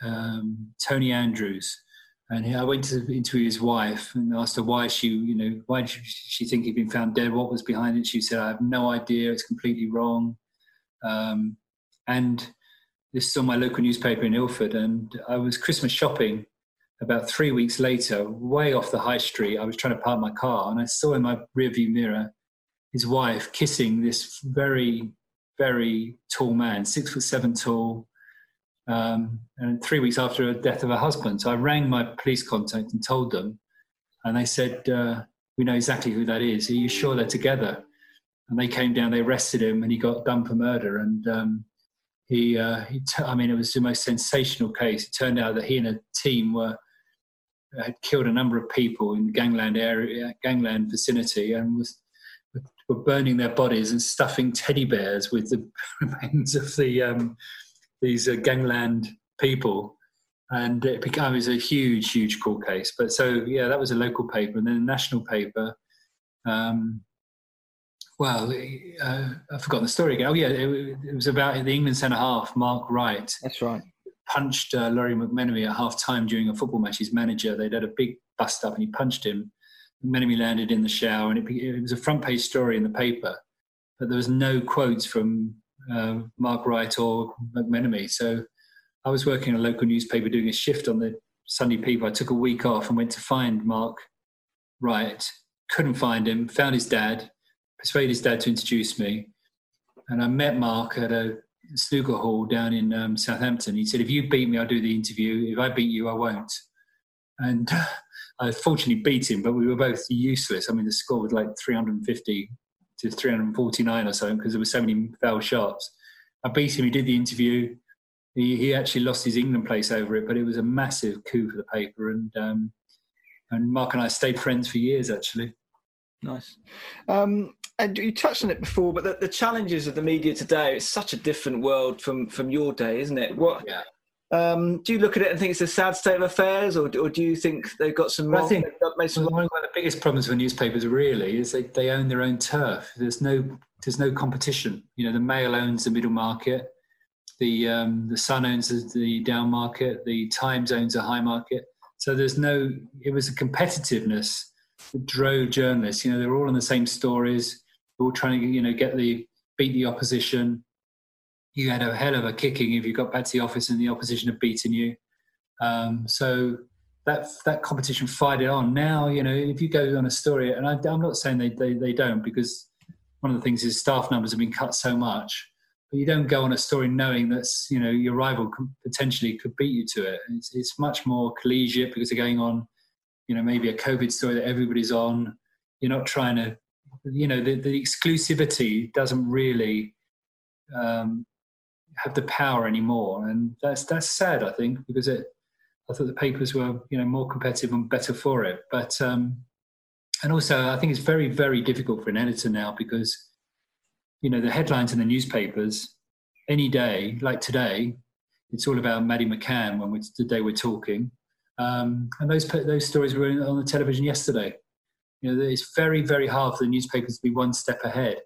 um, Tony Andrews, and I went to interview his wife and asked her why she, you know, why did she think he'd been found dead? What was behind it? She said, "I have no idea. It's completely wrong." Um, and this is on my local newspaper in Ilford, and I was Christmas shopping about three weeks later, way off the high street. I was trying to park my car, and I saw in my rearview mirror his wife kissing this very, very tall man, six foot seven tall, um, and three weeks after the death of her husband. So I rang my police contact and told them, and they said, uh, "We know exactly who that is. Are you sure they're together?" And they came down, they arrested him, and he got done for murder. And um, he, uh, he t- I mean, it was the most sensational case. It turned out that he and a team were had killed a number of people in the gangland area, gangland vicinity, and was were burning their bodies and stuffing teddy bears with the <laughs> remains of the um, these uh, gangland people. And it became a huge, huge court case. But so, yeah, that was a local paper. And then a national paper, um, well, uh, I've forgotten the story again. Oh, yeah, it, it, was about the England centre half, Mark Wright. That's right. Punched uh, Lawrie McMenemy at half time during a football match. His manager, they'd had a big bust up and he punched him. McMenemy landed in the shower, and it, it, was a front page story in the paper, but there was no quotes from uh, Mark Wright or McMenemy. So I was working in a local newspaper doing a shift on the Sunday paper. I took a week off and went to find Mark Wright. Couldn't find him. Found his dad. Persuaded his dad to introduce me, and I met Mark at a snooker hall down in um, Southampton. He said, "If you beat me, I'll do the interview. If I beat you, I won't." And <laughs> I fortunately beat him, but we were both useless. I mean, the score was like 350 to 349 or something because there were so many foul shots. I beat him. He did the interview. He, he actually lost his England place over it, but it was a massive coup for the paper. And um, and Mark and I stayed friends for years, actually. Nice. Um, and you touched on it before, but the, the, challenges of the media today, it's such a different world from, from your day, isn't it? What, yeah. Um, do you look at it and think it's a sad state of affairs, or, or do you think they've got some? I think some one of the biggest problems for newspapers really is they, they own their own turf. There's no there's no competition. You know, the Mail owns the middle market, the um, the Sun owns the down market, the Times owns a high market. So there's no. It was a competitiveness that drove journalists. You know, they were all on the same stories. They're all trying to you know get the beat the opposition you had a hell of a kicking if you got back to the office and the opposition had beaten you. Um, so that that competition fired it on. Now, you know, if you go on a story, and I, am not saying they, they, they don't, because one of the things is staff numbers have been cut so much, but you don't go on a story knowing that's, you know, your rival potentially could beat you to it. It's, it's much more collegiate because they're going on, you know, maybe a COVID story that everybody's on. You're not trying to, you know, the, the exclusivity doesn't really um, have the power anymore, and that's that's sad. I think because it, I thought the papers were you know more competitive and better for it. But um, and also I think it's very very difficult for an editor now because you know the headlines in the newspapers any day like today it's all about Maddie McCann when we the day we're talking, um, and those those stories were on the television yesterday. You know, it's very very hard for the newspapers to be one step ahead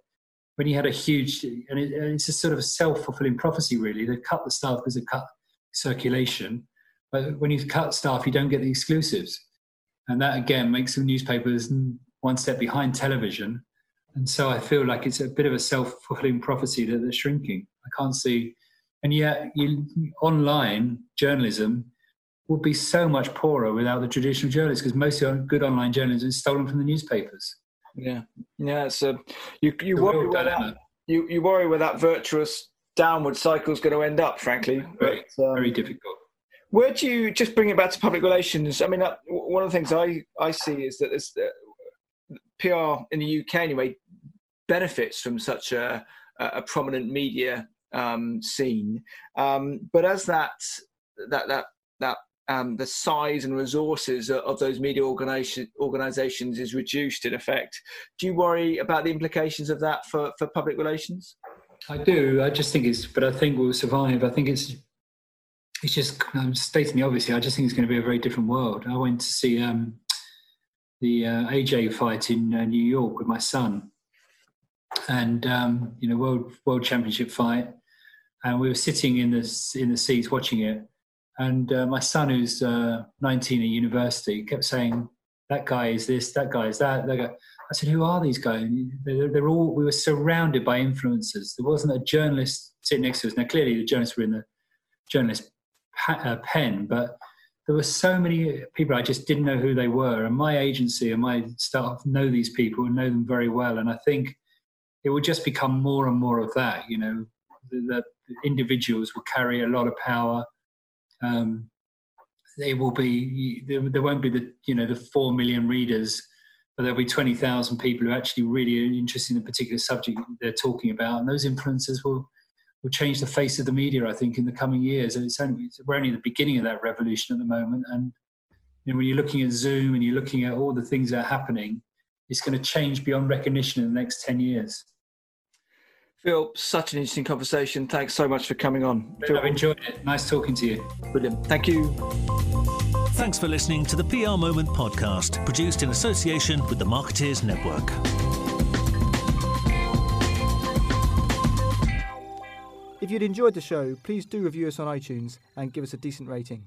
when you had a huge, and, it, and it's a sort of a self fulfilling prophecy, really. They cut the staff because they cut circulation, but when you cut staff, you don't get the exclusives, and that again makes the newspapers one step behind television. And so I feel like it's a bit of a self fulfilling prophecy that they're shrinking. I can't see, and yet you, online journalism would be so much poorer without the traditional journalists because most of good online journalism is stolen from the newspapers. Yeah, yeah. So you you worry where that you, you worry where that virtuous downward cycle is going to end up. Frankly, very, but, um, very difficult. Where do you just bring it back to public relations? I mean, uh, one of the things I, I see is that this uh, PR in the UK anyway benefits from such a, a prominent media um, scene, um, but as that that that that um, the size and resources of those media organization, organizations is reduced in effect. Do you worry about the implications of that for, for public relations? I do. I just think it's, but I think we'll survive. I think it's, it's just I'm stating the obvious. I just think it's going to be a very different world. I went to see um, the uh, AJ fight in uh, New York with my son, and um, you know, world world championship fight, and we were sitting in the in the seats watching it and uh, my son, who's uh, 19 at university, kept saying, "That guy is this. That guy is that." Guy. I said, "Who are these guys?" They're, they're, all. We were surrounded by influencers. There wasn't a journalist sitting next to us. Now, clearly, the journalists were in the journalist uh, pen, but there were so many people I just didn't know who they were. And my agency and my staff know these people and know them very well. And I think it will just become more and more of that. You know, the, the individuals will carry a lot of power um, they will be there, won't be the you know the four million readers, but there'll be twenty thousand people who are actually really interested in the particular subject they're talking about, and those influencers will will change the face of the media. I think in the coming years, and it's only we're only at the beginning of that revolution at the moment, and you know, when you're looking at Zoom and you're looking at all the things that are happening, it's going to change beyond recognition in the next ten years. Phil, such an interesting conversation. Thanks so much for coming on. Phil, I've enjoyed it. Nice talking to you. Brilliant. Thank you. Thanks for listening to the PR Moment podcast, produced in association with the Marketeers Network. If you'd enjoyed the show, please do review us on iTunes and give us a decent rating.